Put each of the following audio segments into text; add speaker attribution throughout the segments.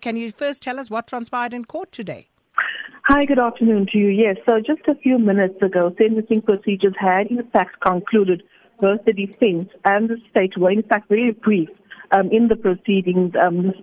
Speaker 1: Can you first tell us what transpired in court today?
Speaker 2: Hi, good afternoon to you. Yes, so just a few minutes ago, sentencing procedures had in fact concluded. Both the defense and the state were in fact very brief um, in the proceedings um,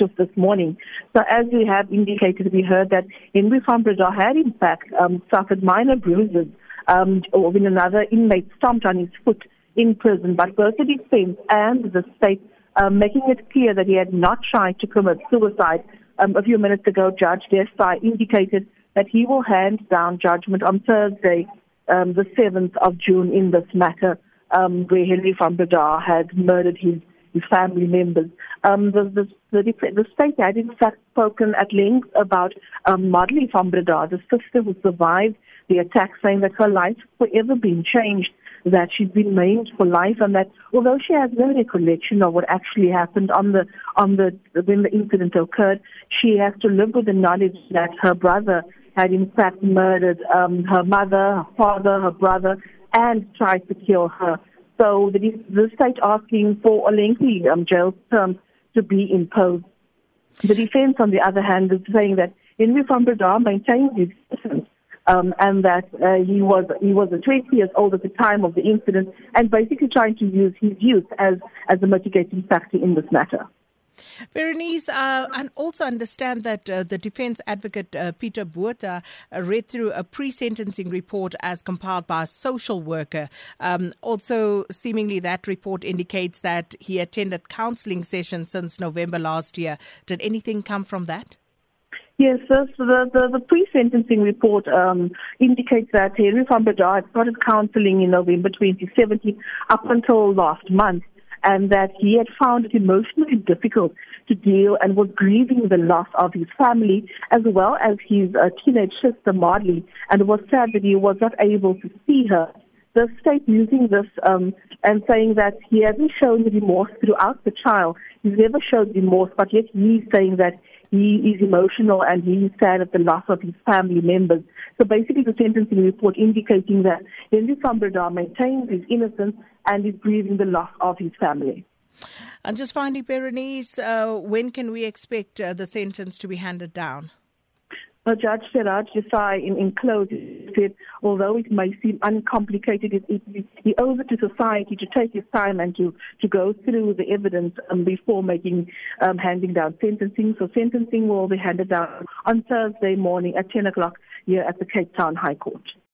Speaker 2: off this morning. So as we have indicated, we heard that Henry van had in fact um, suffered minor bruises um, when another inmate stomped on his foot in prison. But both the defense and the state um, making it clear that he had not tried to commit suicide. Um, a few minutes ago, Judge Desai indicated that he will hand down judgment on Thursday, um, the 7th of June, in this matter, um, where Henry van Breda had murdered his, his family members. Um, the, the, the, the, state had in fact spoken at length about um, Madeleine van Breda, the sister who survived the attack, saying that her life forever been changed that she's been maimed for life and that although she has no recollection of what actually happened on the on the when the incident occurred, she has to live with the knowledge that her brother had in fact murdered um, her mother, her father, her brother, and tried to kill her. So the, the state asking for a lengthy um, jail term to be imposed. The defense, on the other hand, is saying that Henry van Breda maintains his innocence um, and that uh, he was he was 20 years old at the time of the incident, and basically trying to use his youth as as a mitigating factor in this matter.
Speaker 1: Berenice, uh, and also understand that uh, the defense advocate uh, Peter Botha uh, read through a pre sentencing report as compiled by a social worker. Um, also, seemingly, that report indicates that he attended counseling sessions since November last year. Did anything come from that?
Speaker 2: Yes, so the, the, the pre-sentencing report um, indicates that Henry van Breda had started counseling in November 2017 up until last month and that he had found it emotionally difficult to deal and was grieving the loss of his family as well as his uh, teenage sister Madeleine and was sad that he was not able to see her. The state using this um, and saying that he hasn't shown remorse throughout the trial. He's never showed remorse, but yet he's saying that he is emotional and he is sad at the loss of his family members. So basically the sentencing report indicating that Henry Breda maintains his innocence and is grieving the loss of his family.
Speaker 1: And just finally, Berenice, uh, when can we expect uh, the sentence to be handed down?
Speaker 2: Well, Judge Siraj Desai, in, in close, said, although it may seem uncomplicated, it, it, he owes it to society to take his time and to, to go through the evidence um, before making um, handing down sentencing. So sentencing will be handed down on Thursday morning at 10 o'clock here at the Cape Town High Court.